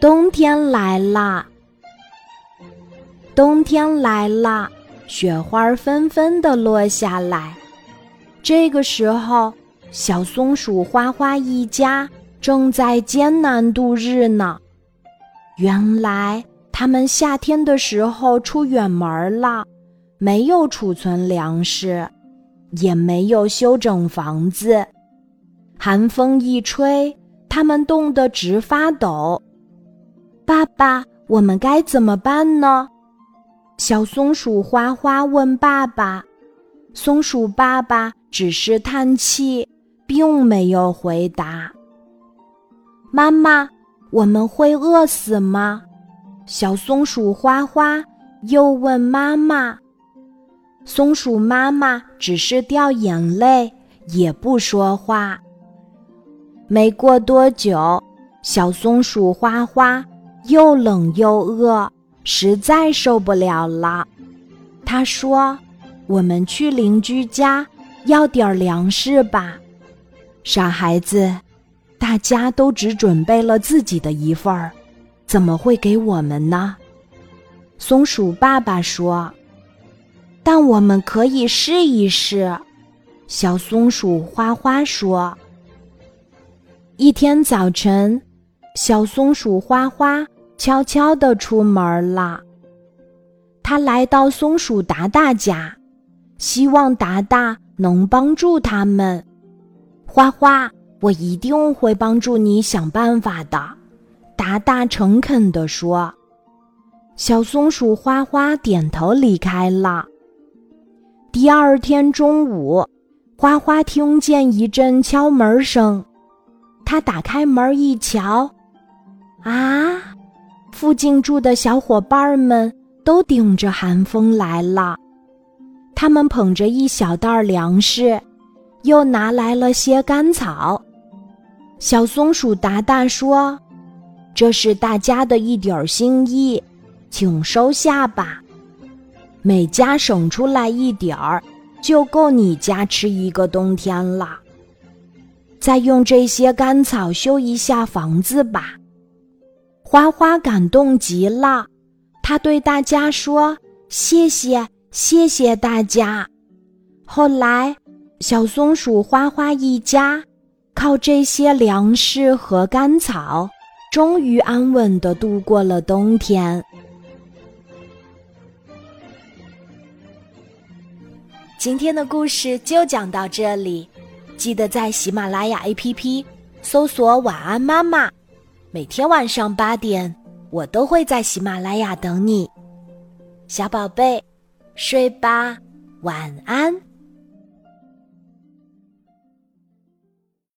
冬天来啦！冬天来啦！雪花纷纷的落下来。这个时候，小松鼠花花一家正在艰难度日呢。原来，他们夏天的时候出远门了，没有储存粮食，也没有修整房子。寒风一吹，他们冻得直发抖。爸爸，我们该怎么办呢？小松鼠花花问爸爸。松鼠爸爸只是叹气，并没有回答。妈妈，我们会饿死吗？小松鼠花花又问妈妈。松鼠妈妈只是掉眼泪，也不说话。没过多久，小松鼠花花。又冷又饿，实在受不了了。他说：“我们去邻居家要点粮食吧。”傻孩子，大家都只准备了自己的一份儿，怎么会给我们呢？松鼠爸爸说：“但我们可以试一试。”小松鼠花花说：“一天早晨。”小松鼠花花悄悄地出门了。他来到松鼠达达家，希望达达能帮助他们。花花，我一定会帮助你想办法的。达达诚恳地说。小松鼠花花点头离开了。第二天中午，花花听见一阵敲门声，他打开门一瞧。啊！附近住的小伙伴们都顶着寒风来了，他们捧着一小袋粮食，又拿来了些干草。小松鼠达达说：“这是大家的一点心意，请收下吧。每家省出来一点儿，就够你家吃一个冬天了。再用这些干草修一下房子吧。”花花感动极了，他对大家说：“谢谢，谢谢大家。”后来，小松鼠花花一家靠这些粮食和干草，终于安稳的度过了冬天。今天的故事就讲到这里，记得在喜马拉雅 APP 搜索“晚安妈妈”。每天晚上八点，我都会在喜马拉雅等你，小宝贝，睡吧，晚安。